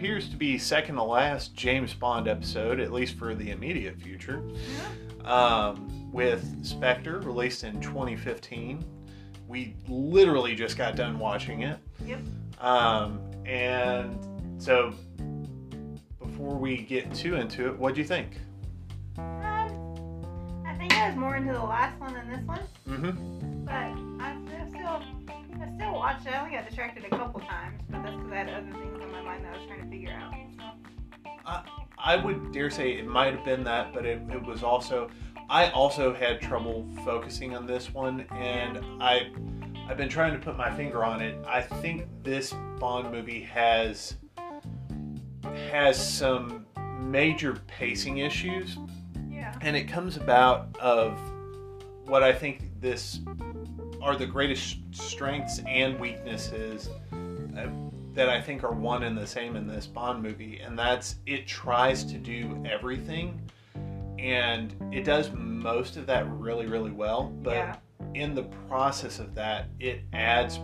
appears to be second to last James Bond episode, at least for the immediate future. Um, with Spectre, released in 2015. We literally just got done watching it. Yep. Um, and so, before we get too into it, what do you think? Um, I think I was more into the last one than this one, Mm-hmm. but I still, still, I still watched it. I only got distracted a couple times, but that's because I had other things that I was trying to figure out. So. I would dare say it might have been that, but it, it was also. I also had trouble focusing on this one, and I, I've been trying to put my finger on it. I think this Bond movie has has some major pacing issues, Yeah. and it comes about of what I think this are the greatest strengths and weaknesses that I think are one and the same in this Bond movie, and that's it tries to do everything, and it does most of that really, really well. But Yeah. in the process of that, it adds,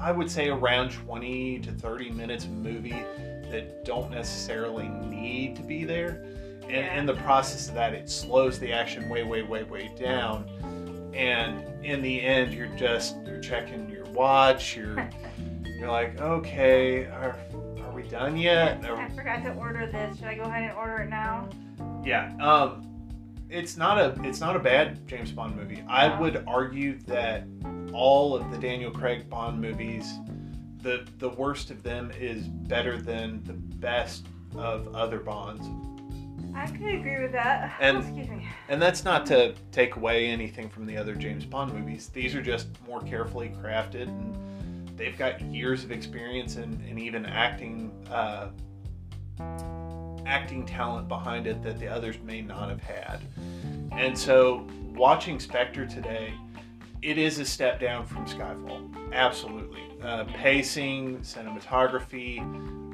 I would say, around 20 to 30 minutes of movie that don't necessarily need to be there. And Yeah. in the process of that, it slows the action way, way, way, way down. And in the end, you're just you're checking your watch. You're you're like, okay, are, are we done yet? Are- I forgot to order this. Should I go ahead and order it now? yeah. Um, it's not a it's not a bad James Bond movie. I would argue that all of the Daniel Craig Bond movies, the the worst of them is better than the best of other Bonds. I could agree with that. And- Excuse me. And that's not to take away anything from the other James Bond movies. These are just more carefully crafted, and they've got years of experience and, and even acting uh, acting talent behind it that the others may not have had. And so, watching Spectre today, it is a step down from Skyfall. Absolutely, uh, pacing, cinematography,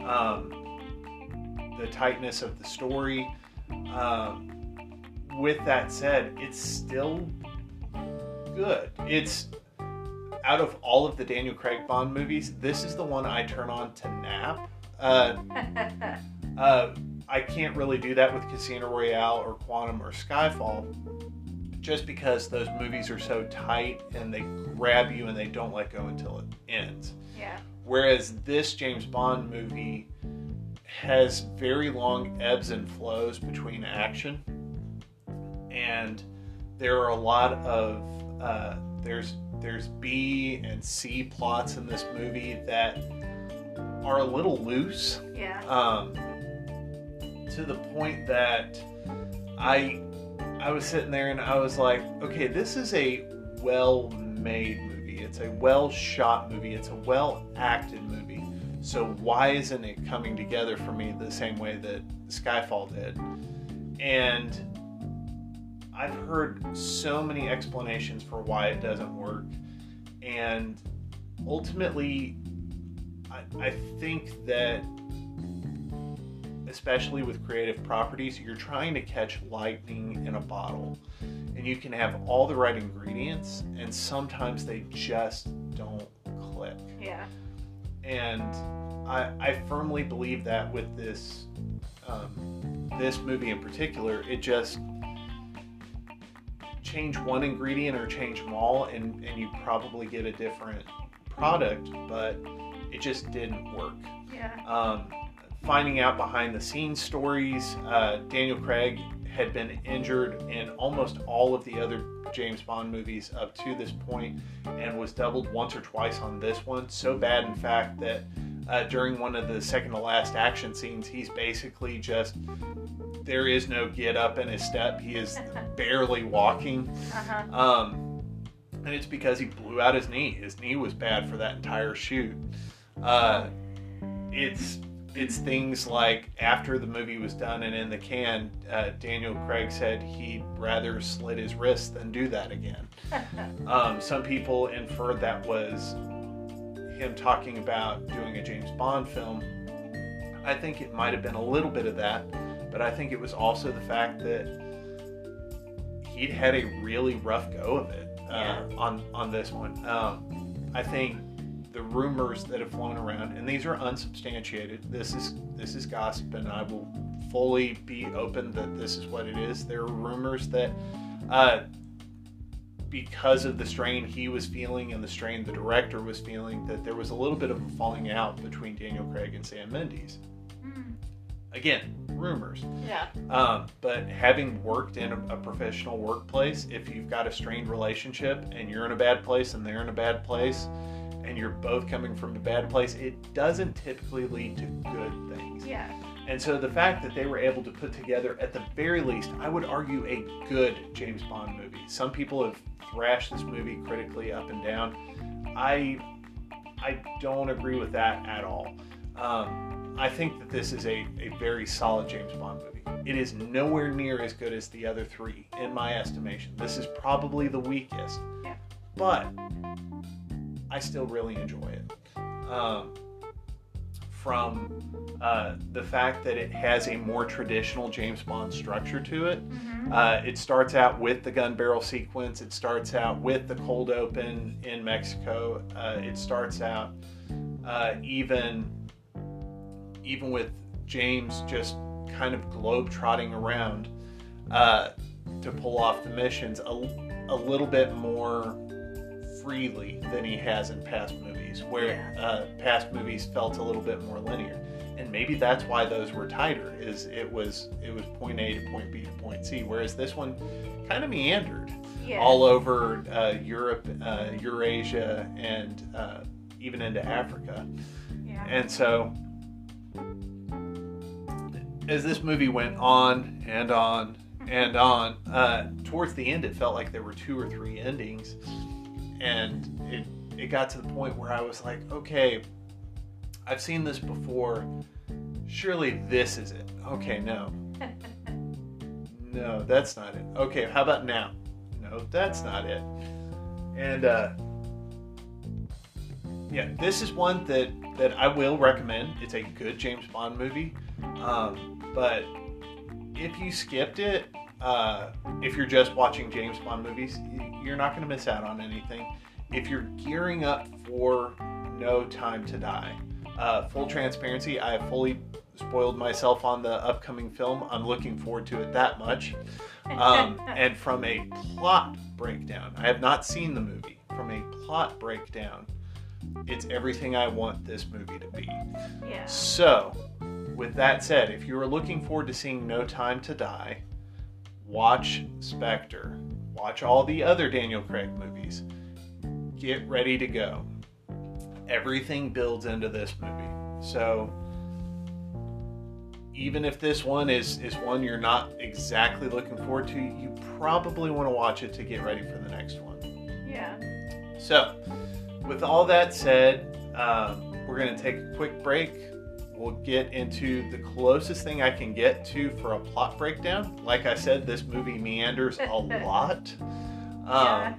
um, the tightness of the story. Um, with that said, it's still good. It's out of all of the Daniel Craig Bond movies, this is the one I turn on to nap. Uh, uh, I can't really do that with Casino Royale or Quantum or Skyfall, just because those movies are so tight and they grab you and they don't let go until it ends. yeah. Whereas this James Bond movie has very long ebbs and flows between action, and there are a lot of uh, there's there's B and C plots in this movie that are a little loose Yeah. um, to the point that I I was sitting there and I was like, okay, this is a well-made movie. It's a well-shot movie. It's a well-acted movie. So why isn't it coming together for me the same way that Skyfall did? And I've heard so many explanations for why it doesn't work, and ultimately, I, I think that especially with creative properties, you're trying to catch lightning in a bottle. And you can have all the right ingredients, and sometimes they just don't click. Yeah. And I, I firmly believe that with this um, this movie in particular, it just change one ingredient or change them all, and, and you probably get a different product, but it just didn't work Yeah. um, finding out behind the scenes stories. Uh, Daniel Craig had been injured in almost all of the other James Bond movies up to this point and was doubled once or twice on this one. So bad, in fact, that uh, during one of the second to last action scenes, he's basically just there is no get up in his step. He is barely walking. Uh huh. Um, and it's because he blew out his knee. His knee was bad for that entire shoot. Uh, it's it's things like after the movie was done and in the can, uh, Daniel Craig said he'd rather slit his wrist than do that again. Um, some people inferred that was him talking about doing a James Bond film. I think it might have been a little bit of that, but I think it was also the fact that he'd had a really rough go of it uh, Yeah. on on this one. Um, I think the rumors that have flown around, and these are unsubstantiated. This is this is gossip, and I will fully be open that this is what it is. There are rumors that uh, because of the strain he was feeling and the strain the director was feeling, that there was a little bit of a falling out between Daniel Craig and Sam Mendes. Again, rumors. Yeah. Um, but having worked in a, a, professional workplace, if you've got a strained relationship and you're in a bad place and they're in a bad place, and you're both coming from a bad place, it doesn't typically lead to good things. Yeah. And so the fact that they were able to put together, at the very least, I would argue, a good James Bond movie. Some people have thrashed this movie critically up and down. I I don't agree with that at all. Um, I think that this is a, a very solid James Bond movie. It is nowhere near as good as the other three, in my estimation. This is probably the weakest. Yeah. But I still really enjoy it. Um, from uh, the fact that it has a more traditional James Bond structure to it. Mm-hmm. Uh, it starts out with the gun barrel sequence. It starts out with the cold open in Mexico. Uh, it starts out uh, even even with James just kind of globe trotting around uh, to pull off the missions a, a little bit more freely than he has in past movies, where uh, past movies felt a little bit more linear. And maybe that's why those were tighter. Is it was it was point A to point B to point C, whereas this one kind of meandered yeah. all over uh, Europe, uh, Eurasia, and uh, even into Africa. Yeah. And so, as this movie went on and on and on, uh, towards the end, it felt like there were two or three endings and it it got to the point where I was like, okay, I've seen this before. Surely this is it. Okay, no. no, that's not it. Okay, how about now? No, that's not it. And uh yeah, this is one that that I will recommend. It's a good James Bond movie. Um, but if you skipped it, uh, if you're just watching James Bond movies, you're not going to miss out on anything. If you're gearing up for No Time to Die, uh, full transparency, I have fully spoiled myself on the upcoming film. I'm looking forward to it that much. Um, and from a plot breakdown, I have not seen the movie. From a plot breakdown, it's everything I want this movie to be. Yeah. So, with that said, if you are looking forward to seeing No Time to Die, watch Spectre. Watch all the other Daniel Craig movies. Get ready to go. Everything builds into this movie. So even if this one is is one you're not exactly looking forward to, you probably want to watch it to get ready for the next one. Yeah. So, with all that said, um, we're going to take a quick break we'll get into the closest thing I can get to for a plot breakdown. Like I said, this movie meanders a lot. Um, yeah.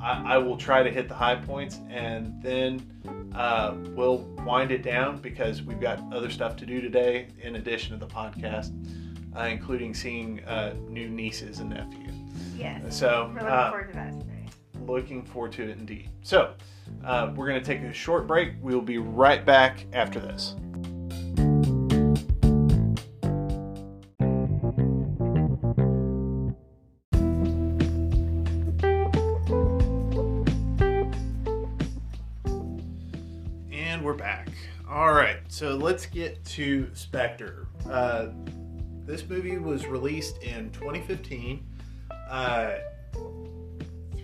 I, I, will try to hit the high points and then uh, we'll wind it down because we've got other stuff to do today in addition to the podcast, uh, including seeing uh, new nieces and nephews. Yes. So, we're looking uh, forward to that. Looking forward to it indeed. So, uh, we're going to take a short break. We will be right back after this. And we're back. All right, so let's get to Spectre. Uh, this movie was released in 2015, uh,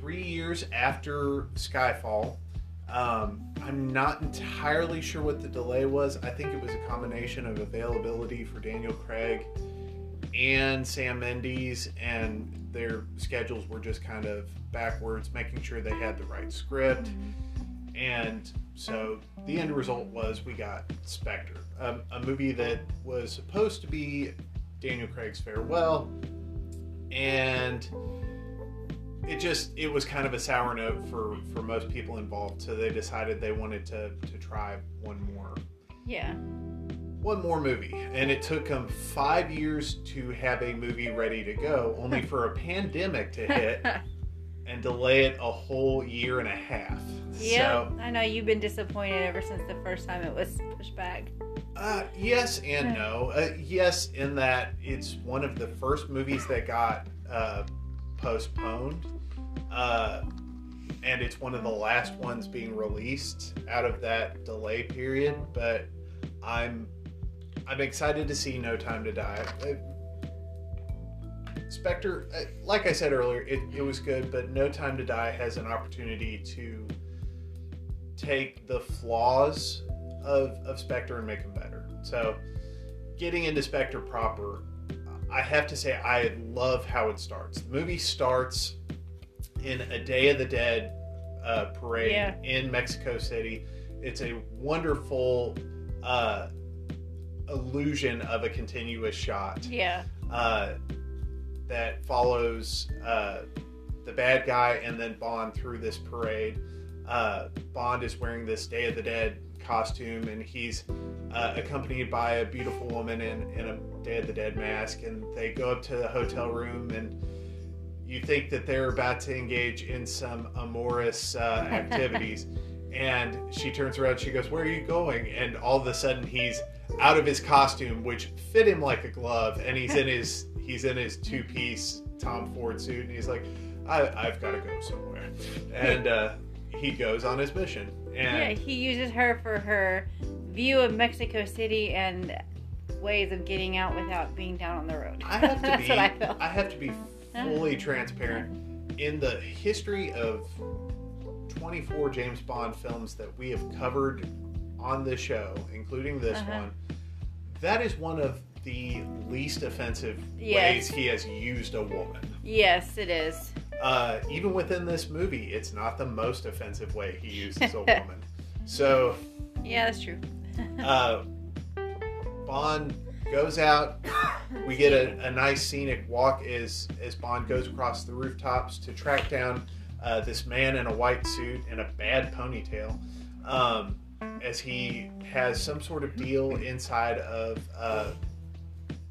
three years after Skyfall. Um, I'm not entirely sure what the delay was. I think it was a combination of availability for Daniel Craig and Sam Mendes, and their schedules were just kind of backwards, making sure they had the right script. And so the end result was we got Spectre, um, a movie that was supposed to be Daniel Craig's farewell, and it just it was kind of a sour note for for most people involved so they decided they wanted to to try one more yeah one more movie and it took them five years to have a movie ready to go only for a pandemic to hit and delay it a whole year and a half. Yeah, so, I know you've been disappointed ever since the first time it was pushed back. Uh, yes and no. Uh, yes, in that it's one of the first movies that got uh, postponed, uh, and it's one of the last ones being released out of that delay period. But I'm I'm excited to see No Time to Die. Uh, Spectre, uh, like I said earlier, it, it was good, but No Time to Die has an opportunity to take the flaws of, of Spectre and make them better. So, getting into Spectre proper, I have to say I love how it starts. The movie starts in a Day of the Dead uh, parade yeah. in Mexico City. It's a wonderful uh, illusion of a continuous shot. Yeah. Uh, that follows uh, the bad guy and then Bond through this parade. Uh, Bond is wearing this Day of the Dead costume and he's uh, accompanied by a beautiful woman in, in a Day of the Dead mask. And they go up to the hotel room and you think that they're about to engage in some amorous uh, activities. and she turns around, she goes, Where are you going? And all of a sudden he's out of his costume, which fit him like a glove, and he's in his he's in his two piece Tom Ford suit, and he's like, I, have got to go somewhere, and uh, he goes on his mission. And yeah, he uses her for her view of Mexico City and ways of getting out without being down on the road. I have to be. I, I, have to be fully transparent. In the history of 24 James Bond films that we have covered on this show, including this uh-huh. one, that is one of the least offensive yes. ways he has used a woman. Yes, it is. Uh, even within this movie, it's not the most offensive way he uses a woman. So. Yeah, that's true. uh, Bond goes out. We get a, a, nice scenic walk as as Bond goes across the rooftops to track down uh, this man in a white suit and a bad ponytail. Um, as he has some sort of deal inside of uh,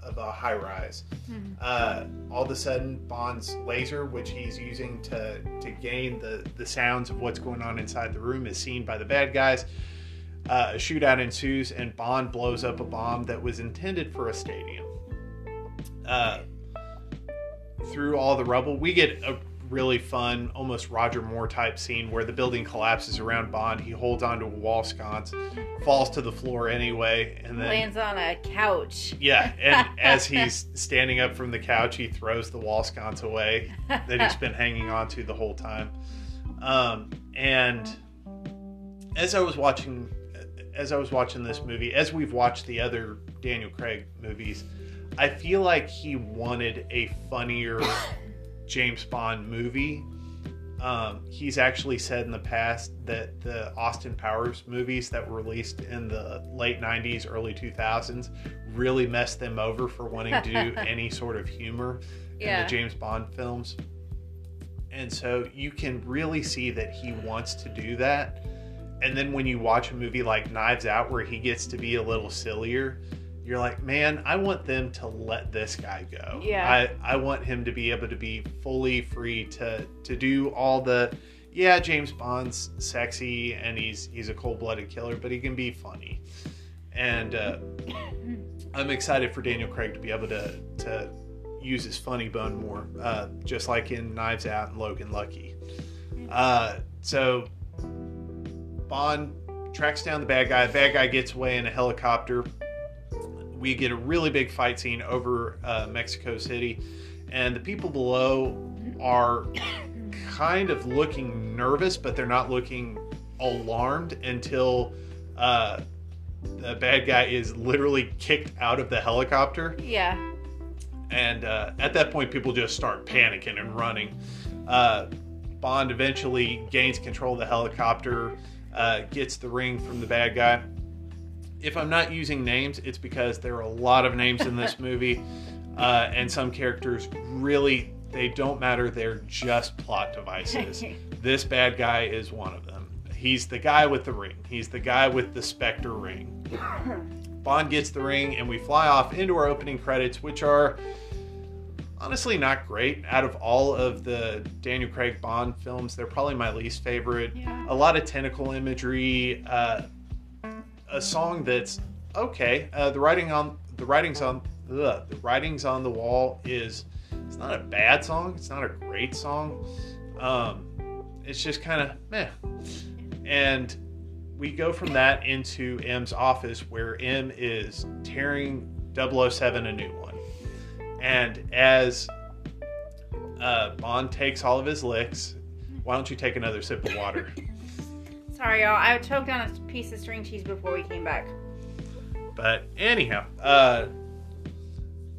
of a high rise. Mm-hmm. Uh, all of a sudden, Bond's laser, which he's using to to gain the the sounds of what's going on inside the room, is seen by the bad guys. Uh, a shootout ensues, and Bond blows up a bomb that was intended for a stadium. Uh, through all the rubble, we get a really fun, almost Roger Moore type scene where the building collapses around Bond. He holds onto a wall sconce, falls to the floor anyway, and then lands on a couch. Yeah, and as he's standing up from the couch, he throws the wall sconce away that he's been hanging onto the whole time. Um, and as I was watching, as I was watching this movie, as we've watched the other Daniel Craig movies, I feel like he wanted a funnier James Bond movie. Um, he's actually said in the past that the Austin Powers movies that were released in the late 90s, early 2000s really messed them over for wanting to do any sort of humor yeah. in the James Bond films. And so you can really see that he wants to do that. And then when you watch a movie like Knives Out, where he gets to be a little sillier, you're like, man, I want them to let this guy go. Yeah. I, I want him to be able to be fully free to to do all the yeah, James Bond's sexy and he's he's a cold blooded killer, but he can be funny. And uh, I'm excited for Daniel Craig to be able to to use his funny bone more, uh, just like in Knives Out and Logan Lucky. Uh, so Bond tracks down the bad guy. The bad guy gets away in a helicopter we get a really big fight scene over uh, Mexico City, and the people below are kind of looking nervous, but they're not looking alarmed until uh, the bad guy is literally kicked out of the helicopter. Yeah. And uh, at that point, people just start panicking and running. Uh, Bond eventually gains control of the helicopter, uh, gets the ring from the bad guy if I'm not using names, it's because there are a lot of names in this movie, uh, and some characters really they don't matter. They're just plot devices. this bad guy is one of them. He's the guy with the ring. He's the guy with the Spectre ring. Bond gets the ring, and we fly off into our opening credits, which are honestly not great. Out of all of the Daniel Craig Bond films, they're probably my least favorite. Yeah. A lot of tentacle imagery, uh, a song that's okay. Uh, the writing on the writings on ugh, the writings on the wall is it's not a bad song. It's not a great song. Um, it's just kind of meh. And we go from that into M's office where M is tearing 007 a new one. And as uh, Bond takes all of his licks, why don't you take another sip of water? Sorry, y'all. I choked on a piece of string cheese before we came back. But anyhow, uh,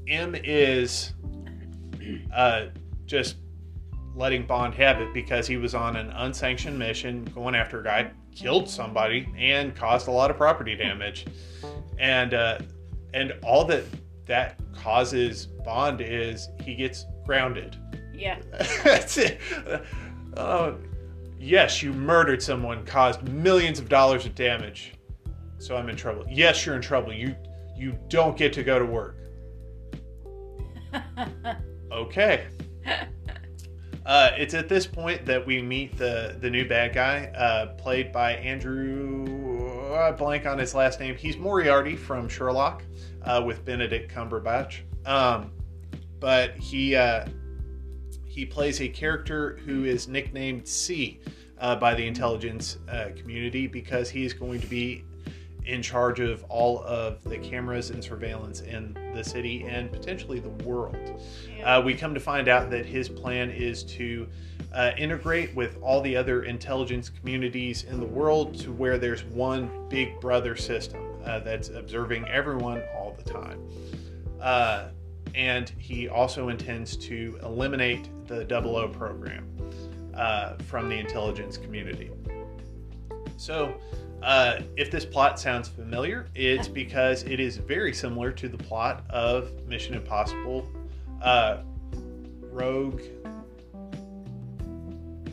M is uh, just letting Bond have it because he was on an unsanctioned mission going after a guy, killed somebody, and caused a lot of property damage. And uh, and all that that causes Bond is he gets grounded. Yeah. That's it. Uh, yes, you murdered someone, caused millions of dollars of damage. So I'm in trouble. Yes, you're in trouble. You you don't get to go to work. Okay. Uh, it's at this point that we meet the the new bad guy, uh, played by Andrew. I blank on his last name. He's Moriarty from Sherlock, uh, with Benedict Cumberbatch. Um, but he uh, he plays a character who is nicknamed C uh, by the intelligence uh, community because he is going to be in charge of all of the cameras and surveillance in the city and potentially the world. Yeah. Uh, we come to find out that his plan is to uh, integrate with all the other intelligence communities in the world to where there's one big brother system uh, that's observing everyone all the time. Uh, and he also intends to eliminate the 00 program uh, from the intelligence community. So, uh, if this plot sounds familiar, it's because it is very similar to the plot of Mission Impossible uh, Rogue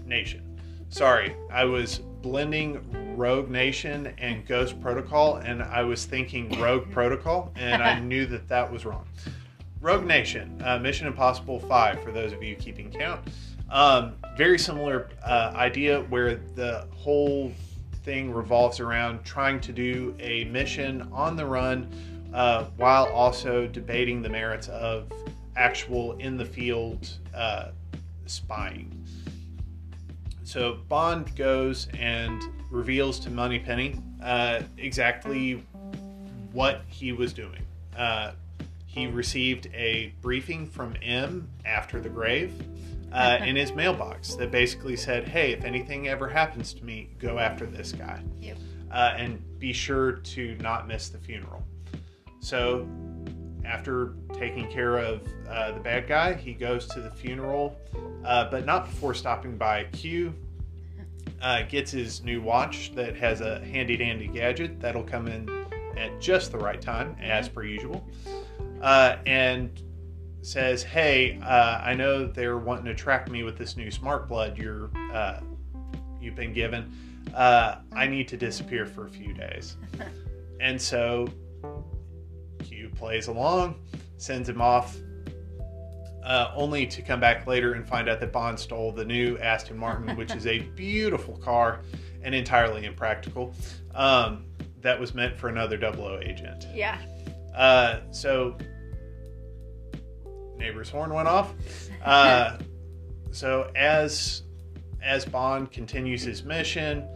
Nation. Sorry, I was blending Rogue Nation and Ghost Protocol, and I was thinking Rogue Protocol, and I knew that that was wrong. Rogue Nation, uh, Mission Impossible 5, for those of you keeping count. Um, very similar uh, idea where the whole thing revolves around trying to do a mission on the run uh, while also debating the merits of actual in the field uh, spying. So Bond goes and reveals to Moneypenny uh, exactly what he was doing. Uh, he received a briefing from M after the grave uh, in his mailbox that basically said, "Hey, if anything ever happens to me, go after this guy, Yep. uh, and be sure to not miss the funeral." So, after taking care of uh, the bad guy, he goes to the funeral, uh, but not before stopping by Q. Uh, gets his new watch that has a handy dandy gadget that'll come in at just the right time, as per usual, uh, and says, "Hey, uh, I know they're wanting to track me with this new smart blood you're uh, you've been given. Uh, I need to disappear for a few days." and so Q plays along, sends him off, uh, only to come back later and find out that Bond stole the new Aston Martin, which is a beautiful car and entirely impractical. Um, that was meant for another 00 agent. Yeah. Uh, so neighbor's horn went off. Uh, so as as Bond continues his mission,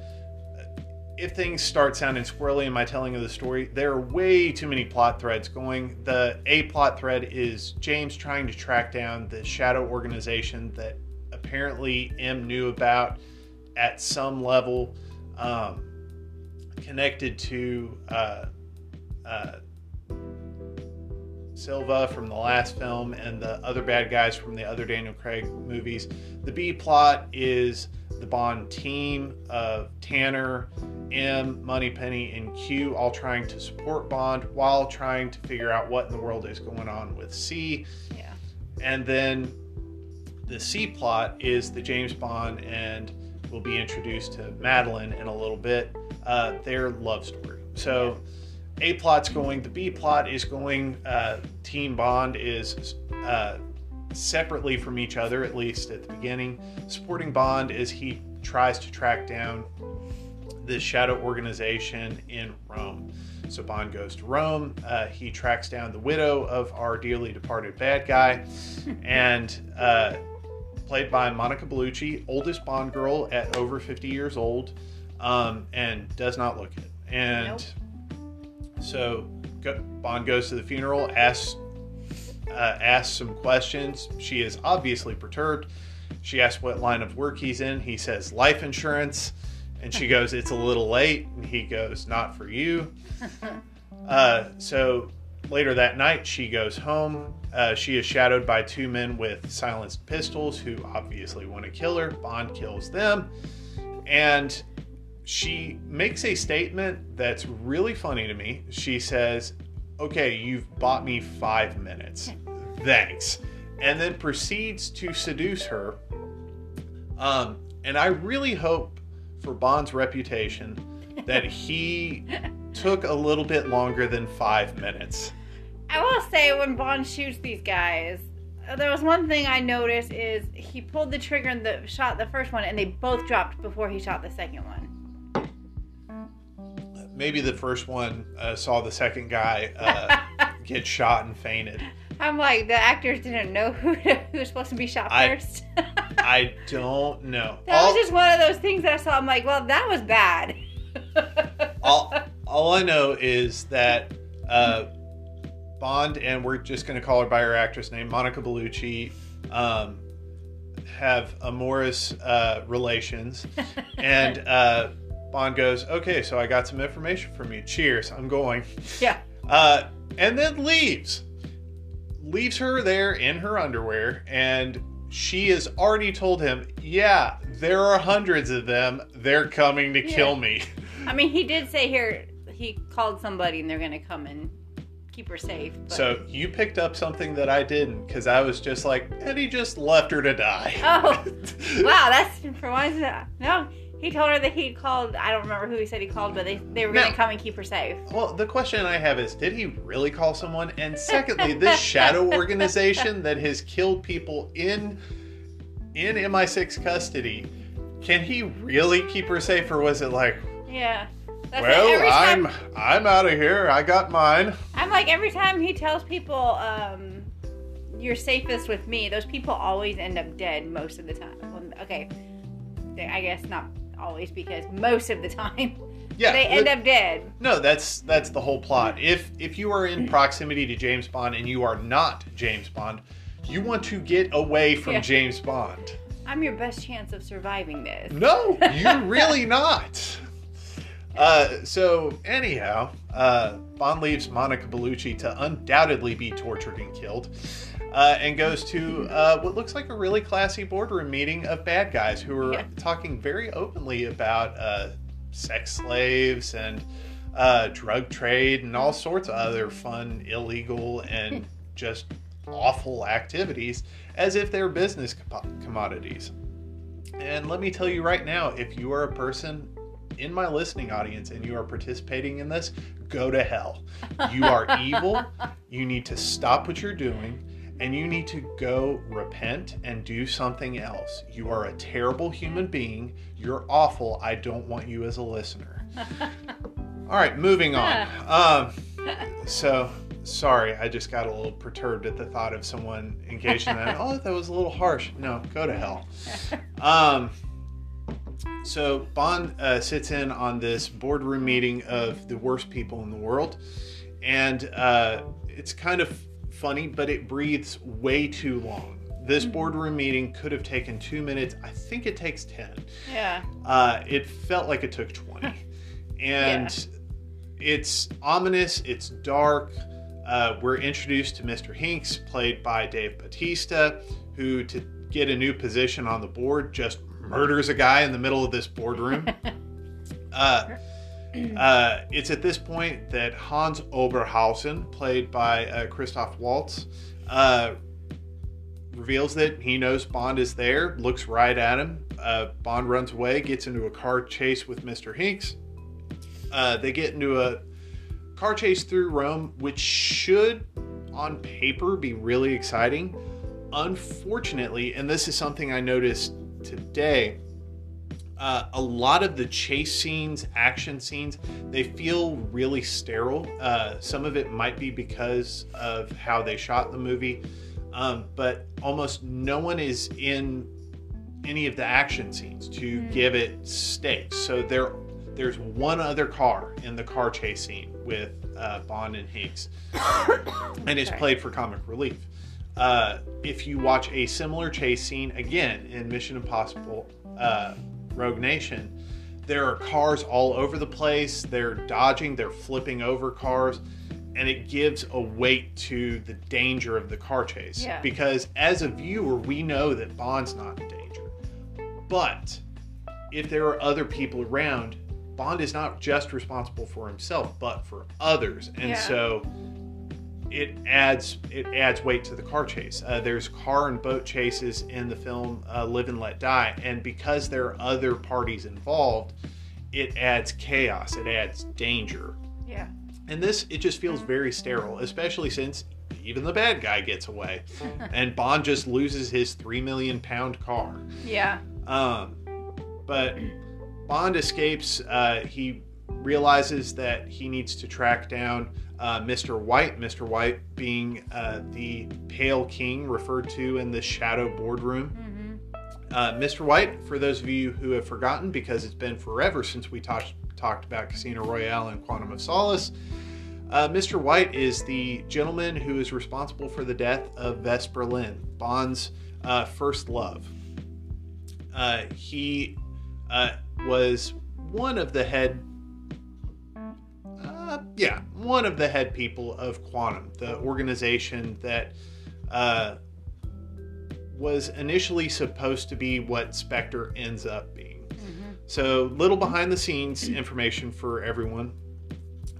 if things start sounding squirrely in my telling of the story, there are way too many plot threads going. The A plot thread is James trying to track down the shadow organization that apparently M knew about at some level, um, connected to uh, uh, Silva from the last film and the other bad guys from the other Daniel Craig movies. The B plot is the Bond team of Tanner, M, Moneypenny, and Q all trying to support Bond while trying to figure out what in the world is going on with C. Yeah. And then the C plot is the James Bond and we'll be introduced to Madeleine in a little bit. Uh, their love story. So A plot's going. The B plot is going. Uh, Team Bond is uh, separately from each other, at least at the beginning, supporting Bond is he tries to track down this shadow organization in Rome. So Bond goes to Rome. Uh, he tracks down the widow of our dearly departed bad guy, and uh, played by Monica Bellucci, oldest Bond girl at over 50 years old, um, and does not look it. And nope. So Bond goes to the funeral, asks uh, asks some questions. She is obviously perturbed. She asks what line of work he's in. He says life insurance. And she goes, It's a little late. And he goes, Not for you. Uh, so later that night, she goes home. Uh, she is shadowed by two men with silenced pistols who obviously want to kill her. Bond kills them. And she makes a statement that's really funny to me. She says, Okay, you've bought me five minutes. Thanks. And then proceeds to seduce her. Um, and I really hope for Bond's reputation that he took a little bit longer than five minutes. I will say when Bond shoots these guys, there was one thing I noticed is he pulled the trigger and the shot the first one, and they both dropped before he shot the second one. Maybe the first one uh, saw the second guy uh, get shot and fainted. I'm like, the actors didn't know who, to, who was supposed to be shot I, first. I don't know. That all, was just one of those things that I saw. I'm like, well, that was bad. all, all I know is that uh, Bond, and we're just going to call her by her actress name, Monica Bellucci, um, have amorous uh, relations. and uh, Bond goes, okay, so I got some information from you. Cheers, I'm going. Yeah. Uh, and then leaves leaves her there in her underwear, and she has already told him, Yeah, there are hundreds of them. They're coming to yeah. kill me. I mean, he did say here he called somebody and they're going to come and keep her safe. But... So you picked up something that I didn't because I was just like, Eddie just left her to die. Oh, wow, that's for once. No, he told her that he'd called. I don't remember who he said he called, but they, they were going to come and keep her safe. Well, the question I have is did he really call someone? And secondly, this shadow organization that has killed people in in MI6 custody, can he really keep her safe, or was it like, yeah? well, I'm I'm out of here. I got mine. I'm like every time he tells people, um, "You're safest with me," those people always end up dead most of the time. Well, okay, I guess not always because most of the time yeah, they end up dead. No, that's that's the whole plot. If if you are in proximity to James Bond and you are not James Bond, you want to get away from yeah. James Bond. I'm your best chance of surviving this. No, you're really not. Uh, so anyhow, uh, Bond leaves Monica Bellucci to undoubtedly be tortured and killed uh, and goes to uh, what looks like a really classy boardroom meeting of bad guys who are yeah. talking very openly about uh, sex slaves and uh, drug trade and all sorts of other fun, illegal, and just awful activities as if they're business commodities. And let me tell you right now if you are a person in my listening audience and you are participating in this, go to hell. You are evil. You need to stop what you're doing and you need to go repent and do something else. You are a terrible human being. You're awful. I don't want you as a listener. All right, moving on. Um, so, sorry, I just got a little perturbed at the thought of someone engaged in that. oh, that was a little harsh. No, go to hell. Um, so, Bond uh, sits in on this boardroom meeting of the worst people in the world. And uh, it's kind of funny, but it breathes way too long. This mm-hmm. boardroom meeting could have taken two minutes. I think it takes 10. Yeah. Uh, it felt like it took 20. and yeah. it's ominous, it's dark. Uh, we're introduced to Mr. Hinx, played by Dave Bautista, who, to get a new position on the board, just murders a guy in the middle of this boardroom. uh, uh, it's at this point that Hans Oberhauser, played by uh, Christoph Waltz, uh, reveals that he knows Bond is there, looks right at him. Uh, Bond runs away, gets into a car chase with Mr. Hinx. Uh, they get into a car chase through Rome, which should, on paper, be really exciting. unfortunately, and this is something I noticed today, uh, a lot of the chase scenes, action scenes, they feel really sterile. Uh, some of it might be because of how they shot the movie, um, but almost no one is in any of the action scenes to give it stakes. So there, there's one other car in the car chase scene with uh, Bond and Hanks, and it's played for comic relief. Uh, if you watch a similar chase scene again in Mission Impossible uh, Rogue Nation, there are cars all over the place. They're dodging, they're flipping over cars, and it gives a weight to the danger of the car chase. Yeah. Because as a viewer, we know that Bond's not in danger. But if there are other people around, Bond is not just responsible for himself, but for others. And Yeah. so it adds it adds weight to the car chase. Uh, there's car and boat chases in the film uh, Live and Let Die, and because there are other parties involved, it adds chaos. It adds danger. Yeah. And this it just feels very sterile, especially since even the bad guy gets away, and Bond just loses his three million pound car. Yeah. Um, but Bond escapes. Uh, he realizes that he needs to track down uh, Mr. White. Mr. White being uh, the Pale King referred to in the Shadow Boardroom. hmm Uh, Mr. White, for those of you who have forgotten, because it's been forever since we talked talked about Casino Royale and Quantum of Solace, uh, Mr. White is the gentleman who is responsible for the death of Vesper Lynd, Bond's uh, first love. Uh, he uh, was one of the head, uh, yeah, one of the head people of Quantum, the organization that uh, was initially supposed to be what Spectre ends up being. hmm So, little behind the scenes information for everyone.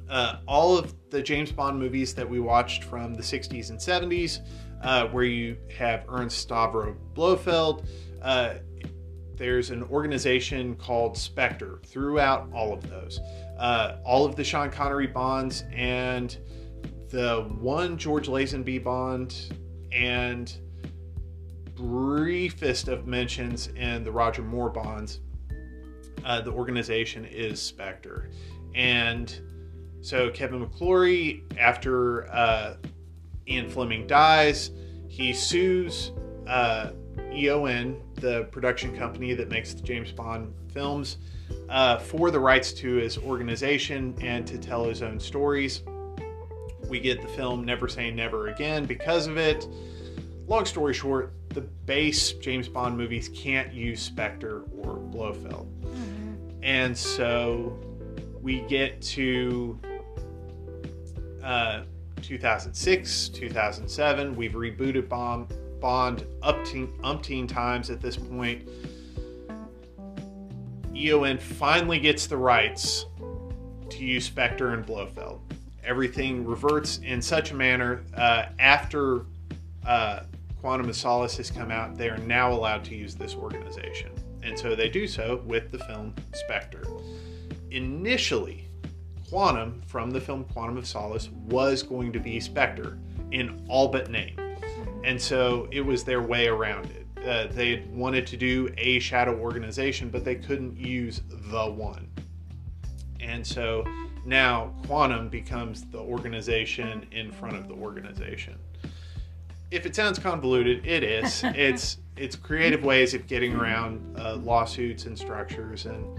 Uh, all of the James Bond movies that we watched from the 60s and 70s, uh, where you have Ernst Stavro Blofeld, uh, there's an organization called Spectre throughout all of those. Uh, all of the Sean Connery Bonds and the one George Lazenby Bond and briefest of mentions in the Roger Moore Bonds uh, the organization is Spectre. And so Kevin McClory, after uh, Ian Fleming dies, he sues uh, EON, the production company that makes the James Bond films, uh, for the rights to his organization and to tell his own stories. We get the film Never Say Never Again because of it. Long story short, the base James Bond movies can't use Spectre or Blofeld. And so we get to uh, 2006, 2007. We've rebooted Bond, Bond umpteen, umpteen times at this point. EON finally gets the rights to use Spectre and Blofeld. Everything reverts in such a manner uh, after uh, Quantum of Solace has come out, they are now allowed to use this organization. And so they do so with the film Spectre. Initially, Quantum from the film Quantum of Solace was going to be Spectre in all but name. And so it was their way around it. Uh, they had wanted to do a shadow organization, but they couldn't use the one. And so now Quantum becomes the organization in front of the organization. If it sounds convoluted, it is. it's it's creative ways of getting around uh, lawsuits and structures, and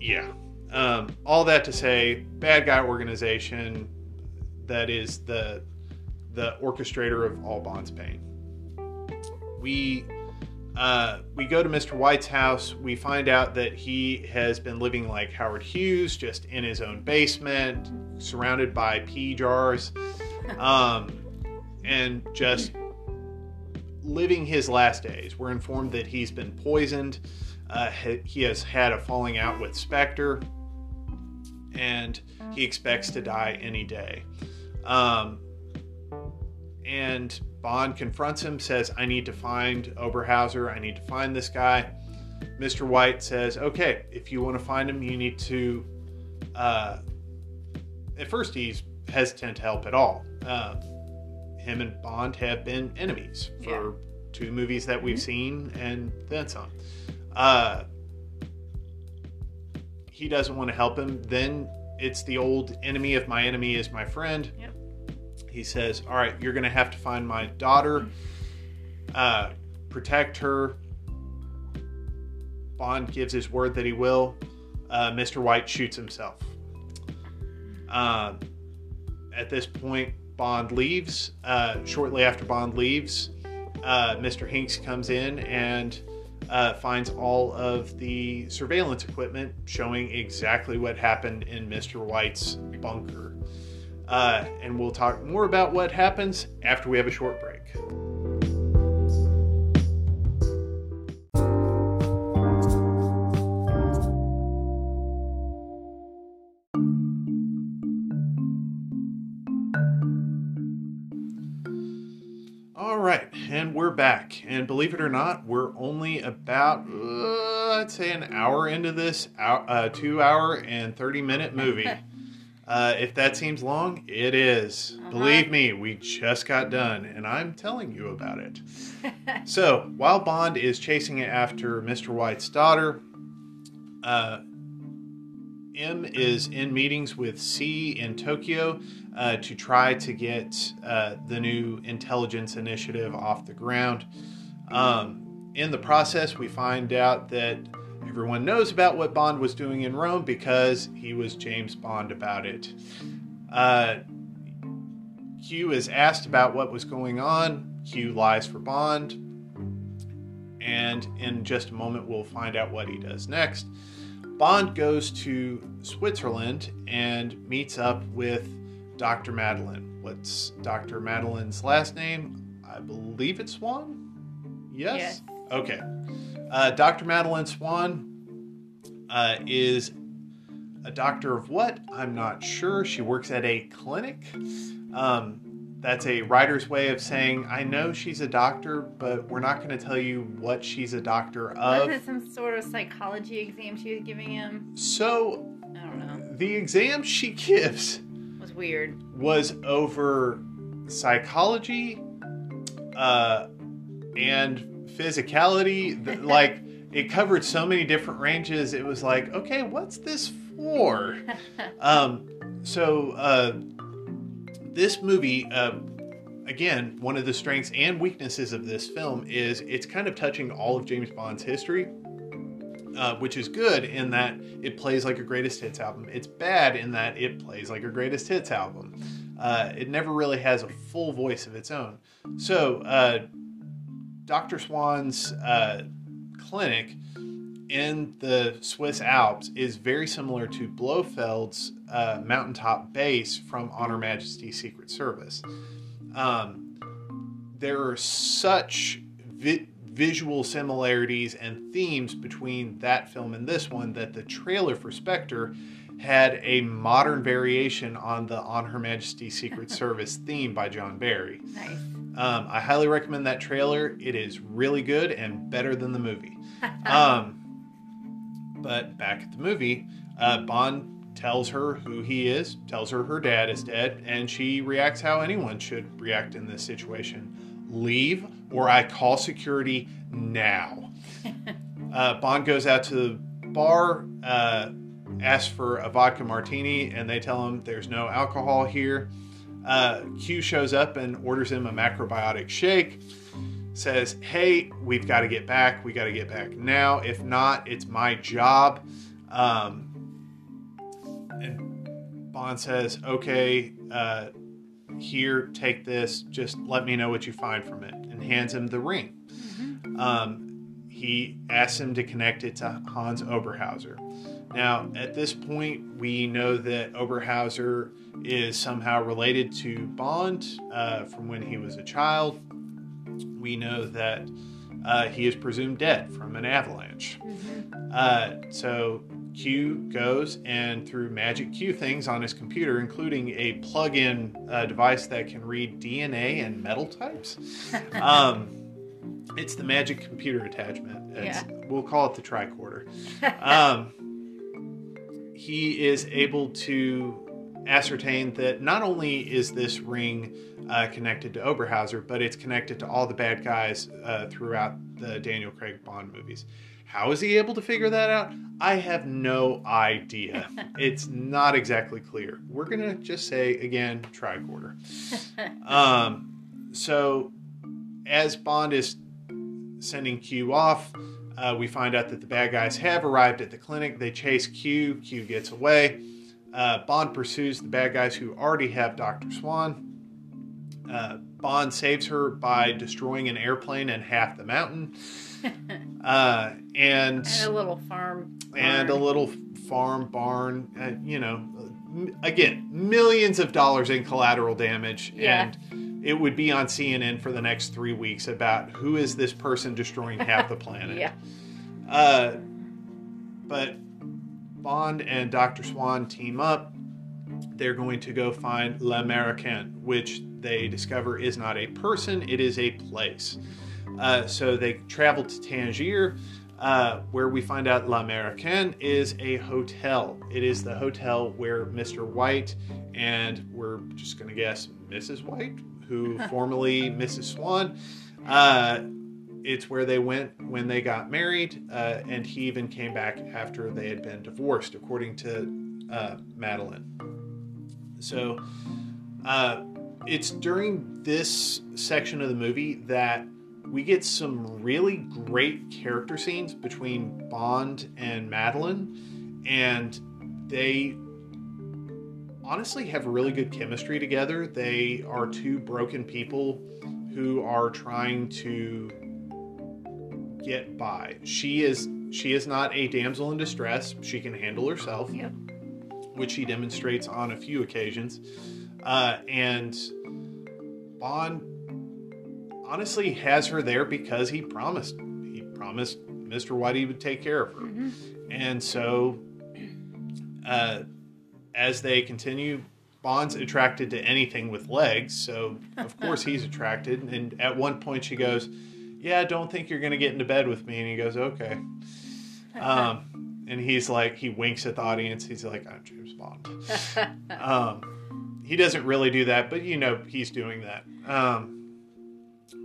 yeah, um, all that to say, bad guy organization that is the the orchestrator of all Bond's pain. We uh, we go to Mr. White's house. We find out that he has been living like Howard Hughes, just in his own basement, surrounded by pee jars, um, and just living his last days. We're informed that he's been poisoned. Uh, he- he has had a falling out with Spectre, and he expects to die any day. Um, and Bond confronts him, says, I need to find Oberhauser. I need to find this guy. Mr. White says, Okay, if you want to find him, you need to. Uh, at first, he's hesitant to help at all. Um, him and Bond have been enemies for Yeah. two movies that we've Mhm. seen and then some. Uh, he doesn't want to help him. Then it's the old enemy of my enemy is my friend. Yep. He says, All right, you're going to have to find my daughter, uh, protect her. Bond gives his word that he will. Uh, Mr. White shoots himself. Um, at this point, Bond leaves. Uh, shortly after Bond leaves, uh, Mr. Hinx comes in and uh, finds all of the surveillance equipment showing exactly what happened in Mr. White's bunker. Uh, and we'll talk more about what happens after we have a short break. All right, and we're back. And believe it or not, we're only about, uh, I'd say, an hour into this hour, uh, two hour and 30 minute movie. uh, if that seems long, it is. Uh-huh. Believe me, we just got done, and I'm telling you about it. so, while Bond is chasing after Mr. White's daughter, uh, M is in meetings with C in Tokyo uh, to try to get uh, the new intelligence initiative off the ground. Um, in the process, we find out that everyone knows about what Bond was doing in Rome because he was James Bond about it. Uh, Q is asked about what was going on. Q lies for Bond. And in just a moment, we'll find out what he does next. Bond goes to Switzerland and meets up with Dr. Madeleine. What's Dr. Madeleine's last name? I believe it's Swann? Yes? Yes. Okay. Uh, Dr. Madeleine Swann uh, is a doctor of what? I'm not sure. She works at a clinic. Um, that's a writer's way of saying, I know she's a doctor, but we're not going to tell you what she's a doctor of. Was it some sort of psychology exam she was giving him? So I don't know. the exam she gives was weird. was over psychology uh, and physicality. The- like it covered so many different ranges. It was like, okay, what's this for? Um, so uh, this movie, uh, again, one of the strengths and weaknesses of this film is it's kind of touching all of James Bond's history. Uh, which is good in that it plays like a greatest hits album. It's bad in that it plays like a greatest hits album. Uh, it never really has a full voice of its own. So, uh, Dr. Swann's uh, clinic in the Swiss Alps is very similar to Blofeld's uh, mountaintop base from On Her Majesty's Secret Service. Um, there are such vi- visual similarities and themes between that film and this one that the trailer for Spectre had a modern variation on the On Her Majesty's Secret Service theme by John Barry. Nice. Um, I highly recommend that trailer. It is really good and better than the movie. Um, but back at the movie, uh, Bond tells her who he is, tells her her dad is dead, and she reacts how anyone should react in this situation leave or I call security now. uh, Bond goes out to the bar, uh, asks for a vodka martini, and they tell him there's no alcohol here. Uh, Q shows up and orders him a macrobiotic shake. Says, "Hey, we've got to get back. We got to get back now. If not, it's my job." Um, and Bond says, "Okay, uh, here, take this. Just let me know what you find from it," and hands him the ring. Um, he asks him to connect it to Hans Oberhauser. Now, at this point, we know that Oberhauser is somehow related to Bond uh, from when he was a child. We know that uh, he is presumed dead from an avalanche. Uh, so Q goes and through magic Q things on his computer, including a plug-in uh, device that can read DNA and metal types. Um, it's the magic computer attachment. It's, We'll call it the tricorder. Um, he is able to ascertain that not only is this ring uh, connected to Oberhauser, but it's connected to all the bad guys uh, throughout the Daniel Craig Bond movies. How is he able to figure that out? I have no idea. it's not exactly clear. We're going to just say, again, tricorder. um, so, as Bond is sending Q off, uh, we find out that the bad guys have arrived at the clinic. They chase Q. Q gets away. Uh, Bond pursues the bad guys who already have Dr. Swann. Uh, Bond saves her by destroying an airplane and half the mountain. Uh, and, And a little farm. and a little farm barn. Uh, you know, m- again, millions of dollars in collateral damage. Yeah. And it would be on CNN for the next three weeks about who is this person destroying half the planet. Yeah. Uh, but Bond and Dr. Swann team up. They're going to go find L'Americain, which they discover is not a person, it is a place. Uh, so they travel to Tangier, uh, where we find out L'Americain is a hotel. It is the hotel where Mr. White and we're just going to guess Mrs. White, who formerly Mrs. Swann, uh, it's where they went when they got married, uh, and he even came back after they had been divorced, according to uh, Madeleine. So uh, it's during this section of the movie that we get some really great character scenes between Bond and Madeleine, and they honestly have really good chemistry together. They are two broken people who are trying to get by. She is she is not a damsel in distress. She can handle herself, Yep. which she demonstrates on a few occasions. Uh, and Bond honestly has her there because he promised. He promised Mr. Whitey would take care of her. Mhm. And so, uh, as they continue, Bond's attracted to anything with legs. So, of course, he's attracted. And at one point, she goes, Yeah, I don't think you're going to get into bed with me. And he goes, Okay. Um, and he's like, he winks at the audience. He's like, I'm James Bond. Um, he doesn't really do that, but you know, he's doing that. Um,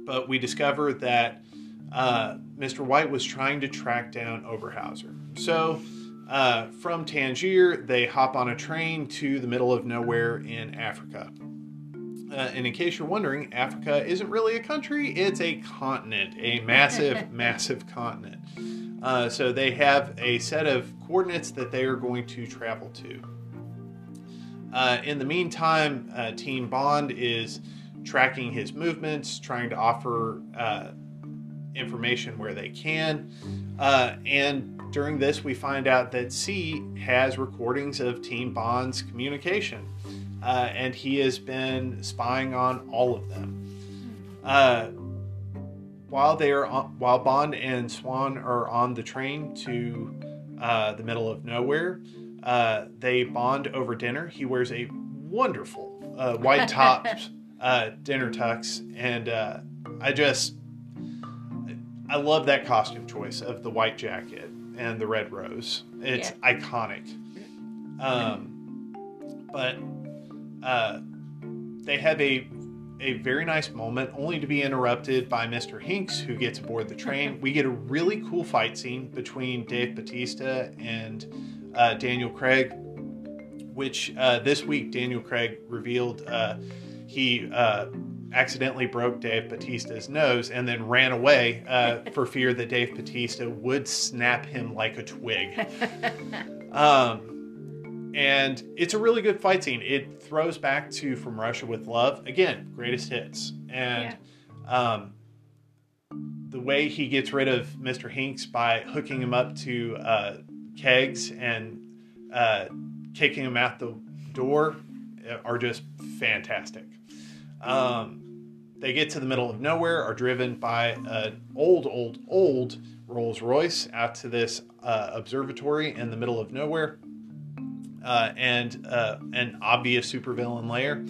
but we discover that uh, Mr. White was trying to track down Oberhauser. So uh, from Tangier, they hop on a train to the middle of nowhere in Africa. Uh, and in case you're wondering, Africa isn't really a country, it's a continent, a massive, massive continent. Uh, so they have a set of coordinates that they are going to travel to. Uh, in the meantime, uh, Team Bond is tracking his movements, trying to offer uh, information where they can. Uh, and during this, we find out that C has recordings of Team Bond's communication, uh, and he has been spying on all of them. Uh, while they are on, while Bond and Swann are on the train to uh, the middle of nowhere, uh, they bond over dinner. He wears a wonderful uh, white top uh, dinner tux, and uh, I just I love that costume choice of the white jacket and the red rose. It's iconic. Um, but uh, they have a a very nice moment, only to be interrupted by Mr. Hinx, who gets aboard the train. we get a really cool fight scene between Dave Bautista and uh, Daniel Craig, which uh, this week Daniel Craig revealed uh, he uh, accidentally broke Dave Bautista's nose and then ran away uh, for fear that Dave Bautista would snap him like a twig. Um, and it's a really good fight scene. It throws back to From Russia with Love. Again, greatest hits. And um, the way he gets rid of Mr. Hinx by hooking him up to uh, kegs and uh, kicking him out the door are just fantastic. Um, they get to the middle of nowhere, are driven by an old, old, old Rolls Royce out to this uh, observatory in the middle of nowhere uh, and uh, an obvious supervillain layer.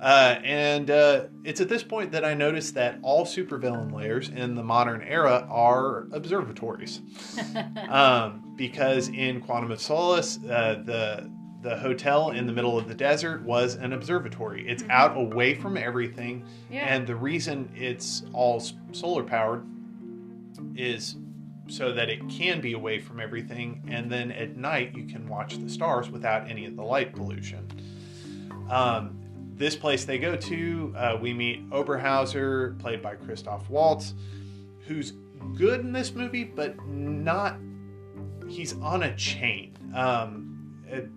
Uh, and uh, it's at this point that I noticed that all supervillain layers in the modern era are observatories. um, because in Quantum of Solace, uh, the the hotel in the middle of the desert was an observatory. It's Mhm. out away from everything, Yeah. and the reason it's all solar powered is so that it can be away from everything, and then at night you can watch the stars without any of the light pollution. Um, this place they go to, uh, we meet Oberhauser, played by Christoph Waltz, who's good in this movie, but not. He's on a chain. Um, it-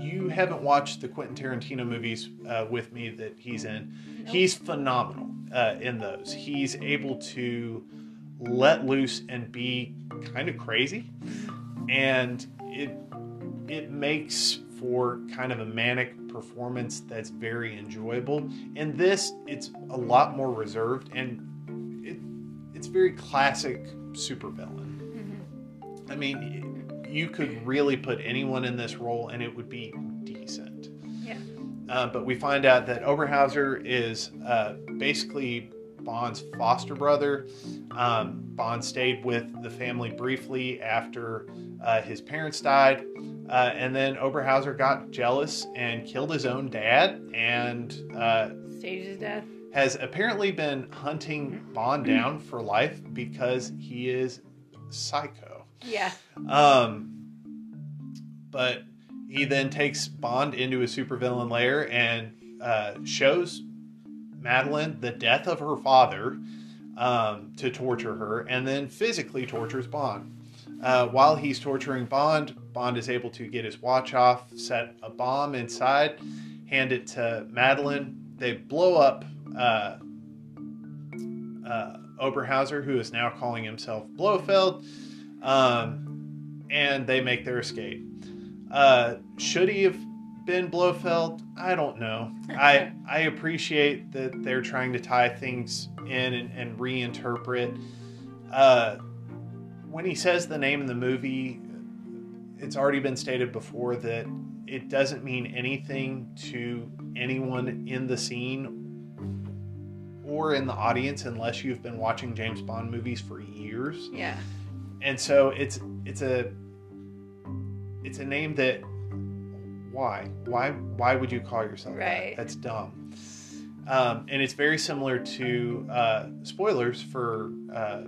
you haven't watched the Quentin Tarantino movies uh, with me that he's in. Nope. He's phenomenal uh, in those. He's able to let loose and be kind of crazy, and it it makes for kind of a manic performance that's very enjoyable. In this, it's a lot more reserved and it it's very classic supervillain. Mhm. I mean, you could really put anyone in this role and it would be decent. Yeah. Uh, but we find out that Oberhauser is uh, basically Bond's foster brother. Um, Bond stayed with the family briefly after uh, his parents died. Uh, and then Oberhauser got jealous and killed his own dad and uh, Staged his death. has apparently been hunting Bond down for life because he is psycho. Yeah. Um, but he then takes Bond into a supervillain lair and uh, shows Madeleine the death of her father um, to torture her, and then physically tortures Bond. Uh, while he's torturing Bond, Bond is able to get his watch off, set a bomb inside, hand it to Madeleine. They blow up uh, uh, Oberhauser, who is now calling himself Blofeld, um, and they make their escape. Uh, should he have been Blofeld? I don't know. I I appreciate that they're trying to tie things in and, and reinterpret. Uh, when he says the name in the movie, it's already been stated before that it doesn't mean anything to anyone in the scene or in the audience unless you've been watching James Bond movies for years. Yeah. And so it's it's a it's a name that why why why would you call yourself Right. that? That's dumb. Um, and it's very similar to uh, spoilers for uh,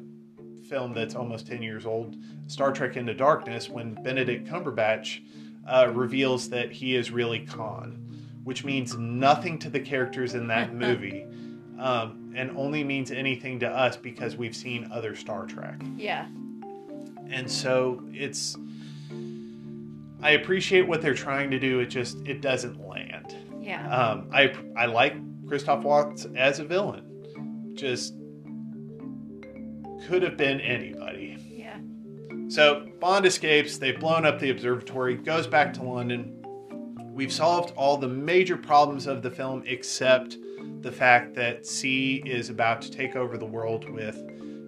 film that's almost 10 years old, Star Trek Into Darkness, when Benedict Cumberbatch uh, reveals that he is really Khan, which means nothing to the characters in that movie um, and only means anything to us because we've seen other Star Trek. Yeah. And so it's. I appreciate what they're trying to do. It just it doesn't land. Yeah. Um, I I like Christoph Waltz as a villain. Just could have been anybody. Yeah. So Bond escapes. They've blown up the observatory. Goes back to London. We've solved all the major problems of the film except the fact that C is about to take over the world with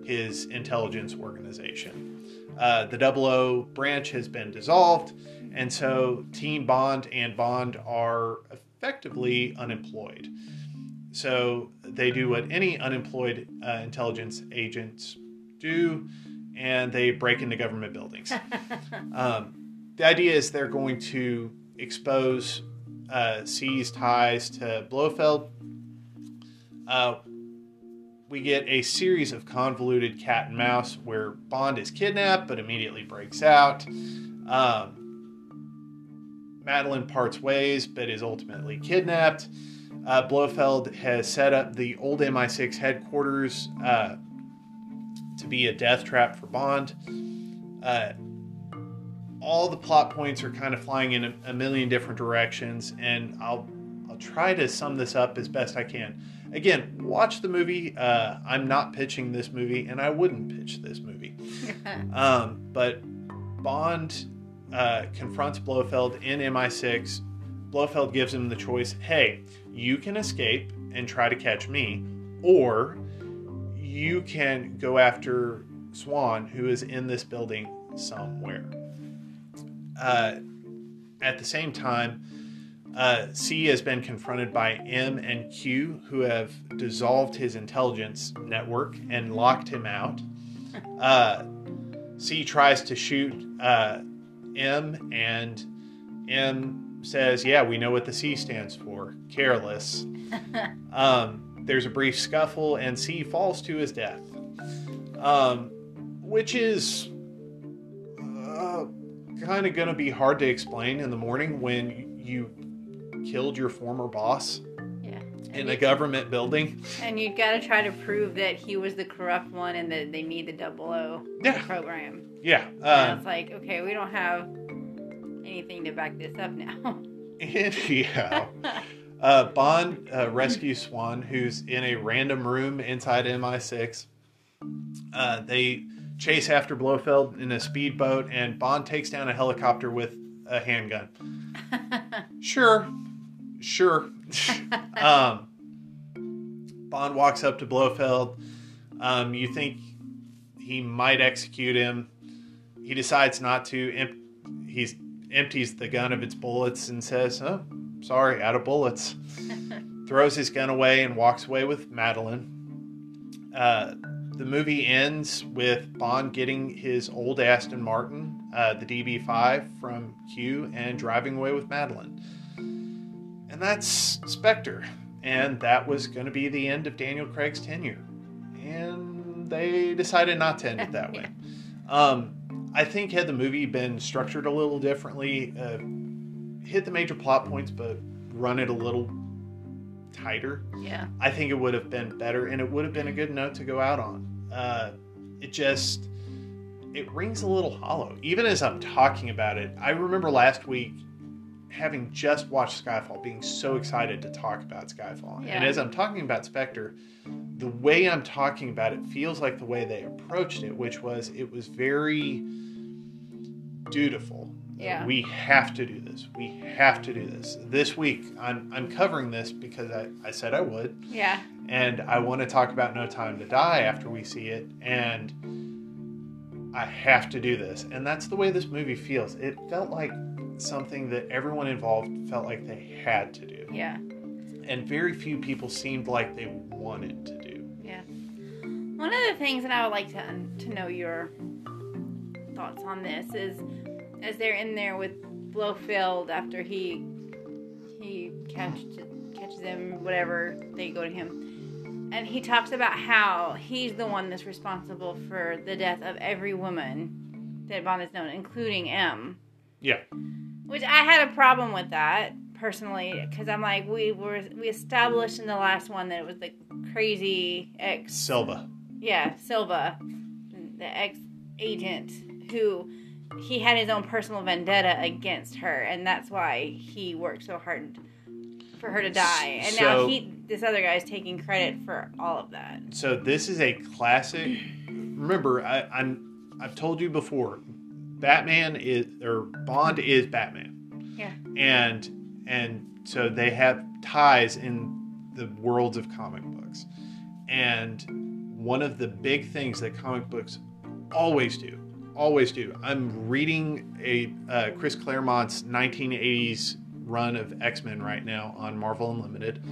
his intelligence organization. Uh, the Double O branch has been dissolved, and so Team Bond and Bond are effectively unemployed. So they do what any unemployed uh, intelligence agents do, and they break into government buildings. Um, the idea is they're going to expose uh, C's ties to Blofeld. Uh, we get a series of convoluted cat and mouse where Bond is kidnapped but immediately breaks out. Um, Madeleine parts ways but is ultimately kidnapped. Uh, Blofeld has set up the old MI6 headquarters uh, to be a death trap for Bond. Uh, all the plot points are kind of flying in a, a million different directions, and I'll I'll try to sum this up as best I can. Again, watch the movie. Uh, I'm not pitching this movie, and I wouldn't pitch this movie. Um, but Bond uh, confronts Blofeld in MI6. Blofeld gives him the choice hey, you can escape and try to catch me, or you can go after Swann, who is in this building somewhere. Uh, at the same time, uh, C has been confronted by M and Q, who have dissolved his intelligence network and locked him out. Uh, C tries to shoot uh, M, and M says, "Yeah, we know what the C stands for. Careless." um, there's a brief scuffle, and C falls to his death, um, which is uh, kind of going to be hard to explain in the morning when you killed your former boss Yeah. in a government building. And you've got to try to prove that he was the corrupt one and that they need the double O Yeah. program. Yeah. and Uh, it's like, okay, we don't have anything to back this up now. anyhow, uh, Bond uh, rescues Swann, who's in a random room inside MI6. Uh, they chase after Blofeld in a speedboat, and Bond takes down a helicopter with a handgun. Sure, sure. um, Bond walks up to Blofeld. Um, you think he might execute him. He decides not to. Em- he's empties the gun of its bullets and says, "Oh, sorry, out of bullets." Throws his gun away and walks away with Madeleine. Uh, the movie ends with Bond getting his old Aston Martin, uh, the DB5 from Q, and driving away with Madeleine. That's Spectre. And that was going to be the end of Daniel Craig's tenure. And they decided not to end it that way. Um, I think had the movie been structured a little differently, uh, hit the major plot points, but run it a little tighter, yeah. I think it would have been better, and it would have been a good note to go out on. Uh, it just it rings a little hollow, even as I'm talking about it. I remember last week having just watched Skyfall, being so excited to talk about Skyfall, and as I'm talking about Spectre, the way I'm talking about it feels like the way they approached it, which was it was very dutiful. Yeah. We have to do this. We have to do this. This week, I'm, I'm covering this because I, I said I would. Yeah. And I want to talk about No Time to Die after we see it. And I have to do this. And that's the way this movie feels. It felt like something that everyone involved felt like they had to do. Yeah. And very few people seemed like they wanted to do. Yeah. One of the things that I would like to to know your thoughts on this is as they're in there with Blofeld after he he catches catches them whatever they go to him and he talks about how he's the one that's responsible for the death of every woman that Bond has known including M Yeah. Which I had a problem with that personally because I'm like we were we established in the last one that it was the crazy ex Silva. yeah Silva the ex agent who he had his own personal vendetta against her and that's why he worked so hard for her to die and now he this other guy is taking credit for all of that So this is a classic. Remember, I, I'm I've told you before. Batman is or Bond is Batman. Yeah. And and so they have ties in the worlds of comic books. And one of the big things that comic books always do, always do. I'm reading a uh, Chris Claremont's 1980s run of X Men right now on Marvel Unlimited.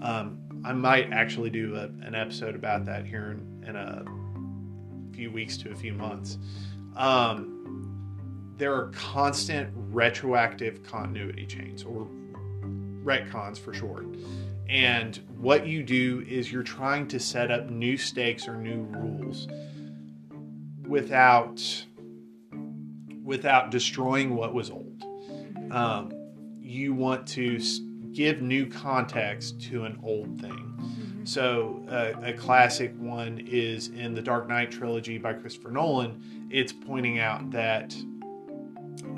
Um, I might actually do a, an episode about that here in, in a few weeks to a few months. Um, there are constant retroactive continuity chains, or retcons for short. And what you do is you're trying to set up new stakes or new rules without without destroying what was old. Um, you want to give new context to an old thing. So, uh, a classic one is in the Dark Knight trilogy by Christopher Nolan. It's pointing out that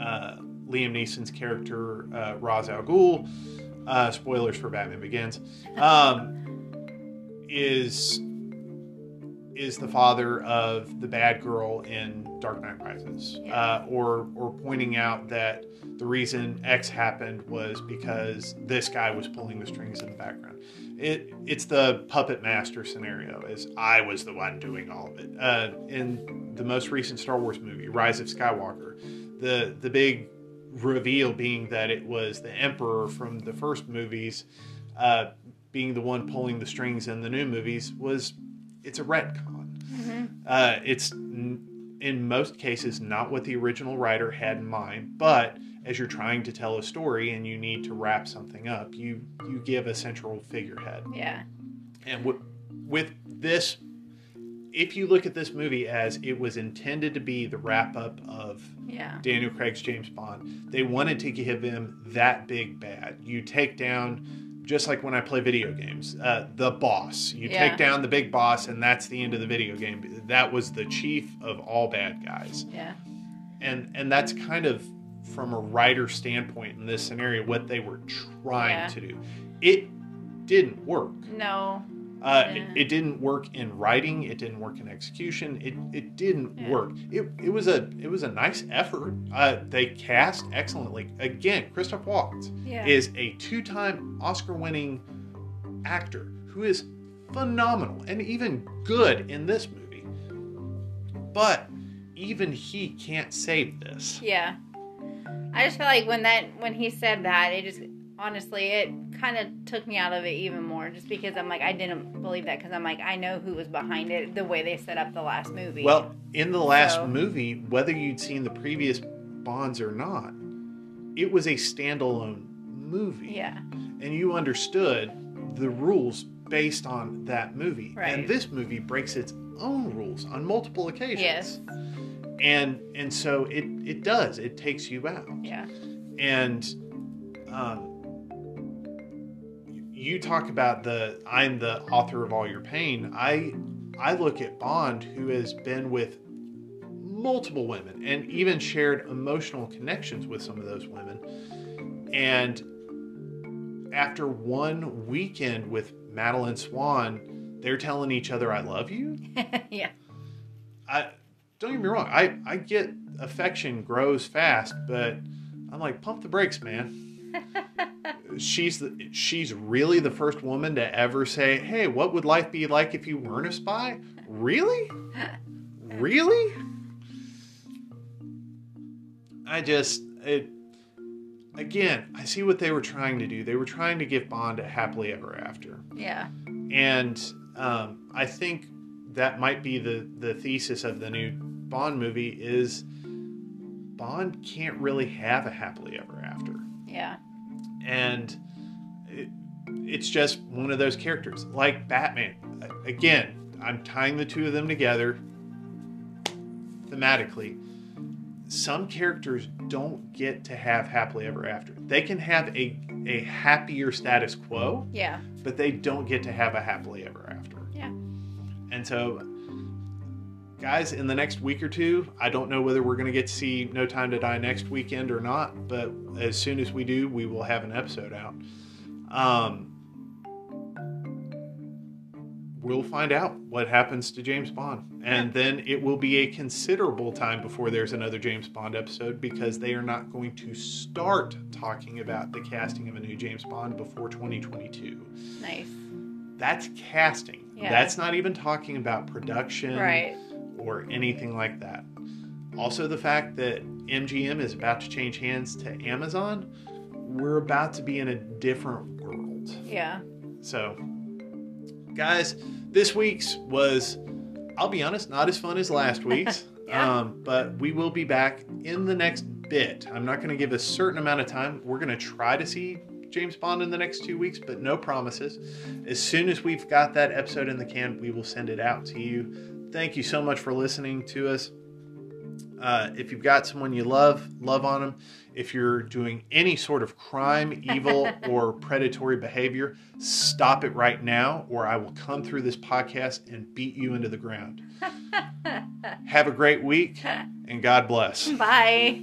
uh, Liam Neeson's character, uh, Ra's al Ghul, uh, spoilers for Batman Begins, um, is is the father of the bad girl in Dark Knight Rises, Yeah. uh, or or pointing out that the reason X happened was because this guy was pulling the strings in the background. It it's the puppet master scenario, as I was the one doing all of it. Uh, in the most recent Star Wars movie, Rise of Skywalker, the the big reveal being that it was the Emperor from the first movies, uh, being the one pulling the strings in the new movies was it's a retcon. Mm-hmm. Uh, it's n- in most cases not what the original writer had in mind, but as you're trying to tell a story and you need to wrap something up, you you give a central figurehead. Yeah. And w- with this, if you look at this movie as it was intended to be the wrap up of Yeah. Daniel Craig's James Bond, they wanted to give him that big bad. You take down, just like when I play video games, uh, the boss. You Yeah. take down the big boss, and that's the end of the video game. That was the chief of all bad guys Yeah. and and that's kind of from a writer standpoint in this scenario what they were trying Yeah. to do it didn't work No. Uh, Yeah. it, it didn't work in writing it didn't work in execution it, it didn't Yeah. work it, it was a it was a nice effort uh, they cast excellently again christoph waltz Yeah. is a two-time oscar winning actor who is phenomenal and even good in this movie but even he can't save this Yeah. I just feel like when that when he said that, it just honestly it kind of took me out of it even more, just because I'm like I didn't believe that because I'm like I know who was behind it the way they set up the last movie. Well, in the last So- movie, whether you'd seen the previous Bonds or not, it was a standalone movie. yeah, And you understood the rules based on that movie. Right. And this movie breaks its own rules on multiple occasions. Yes. And and so it it does. It takes you out. yeah, And um you talk about the I'm the author of all your pain. I I look at Bond who has been with multiple women and even shared emotional connections with some of those women. And after one weekend with Madeleine Swann, they're telling each other I love you. yeah, I don't get me wrong. I I get affection grows fast, but I'm like pump the brakes, man. she's the, she's really the first woman to ever say, "Hey, what would life be like if you weren't a spy?" Really? Really? I just it again, I see what they were trying to do. They were trying to give Bond a happily ever after yeah, and um, I think that might be the the thesis of the new Bond movie is Bond can't really have a happily ever after, yeah, and it, it's just one of those characters like Batman. Again, I'm tying the two of them together thematically. Some characters don't get to have happily ever after. They can have a a happier status quo, yeah, but they don't get to have a happily ever after. yeah. And so, guys, in the next week or two, I don't know whether we're going to get to see No Time to Die next weekend or not, but as soon as we do, we will have an episode out. Um, we'll find out what happens to James Bond. And then it will be a considerable time before there's another James Bond episode because they are not going to start talking about the casting of a new James Bond before 2022 Nice. that's casting. Yeah. That's not even talking about production Right. Or anything like that. Also, the fact that MGM is about to change hands to Amazon, we're about to be in a different world. Yeah. So, guys, this week's was, I'll be honest, not as fun as last week's. Yeah. um, but we will be back in the next bit. I'm not going to give a certain amount of time. We're going to try to see James Bond in the next two weeks, but no promises. As soon as we've got that episode in the can, we will send it out to you. Thank you so much for listening to us. Uh, if you've got someone you love, love on them. If you're doing any sort of crime, evil, or predatory behavior, stop it right now, or I will come through this podcast and beat you into the ground. Have a great week, and God bless. Bye.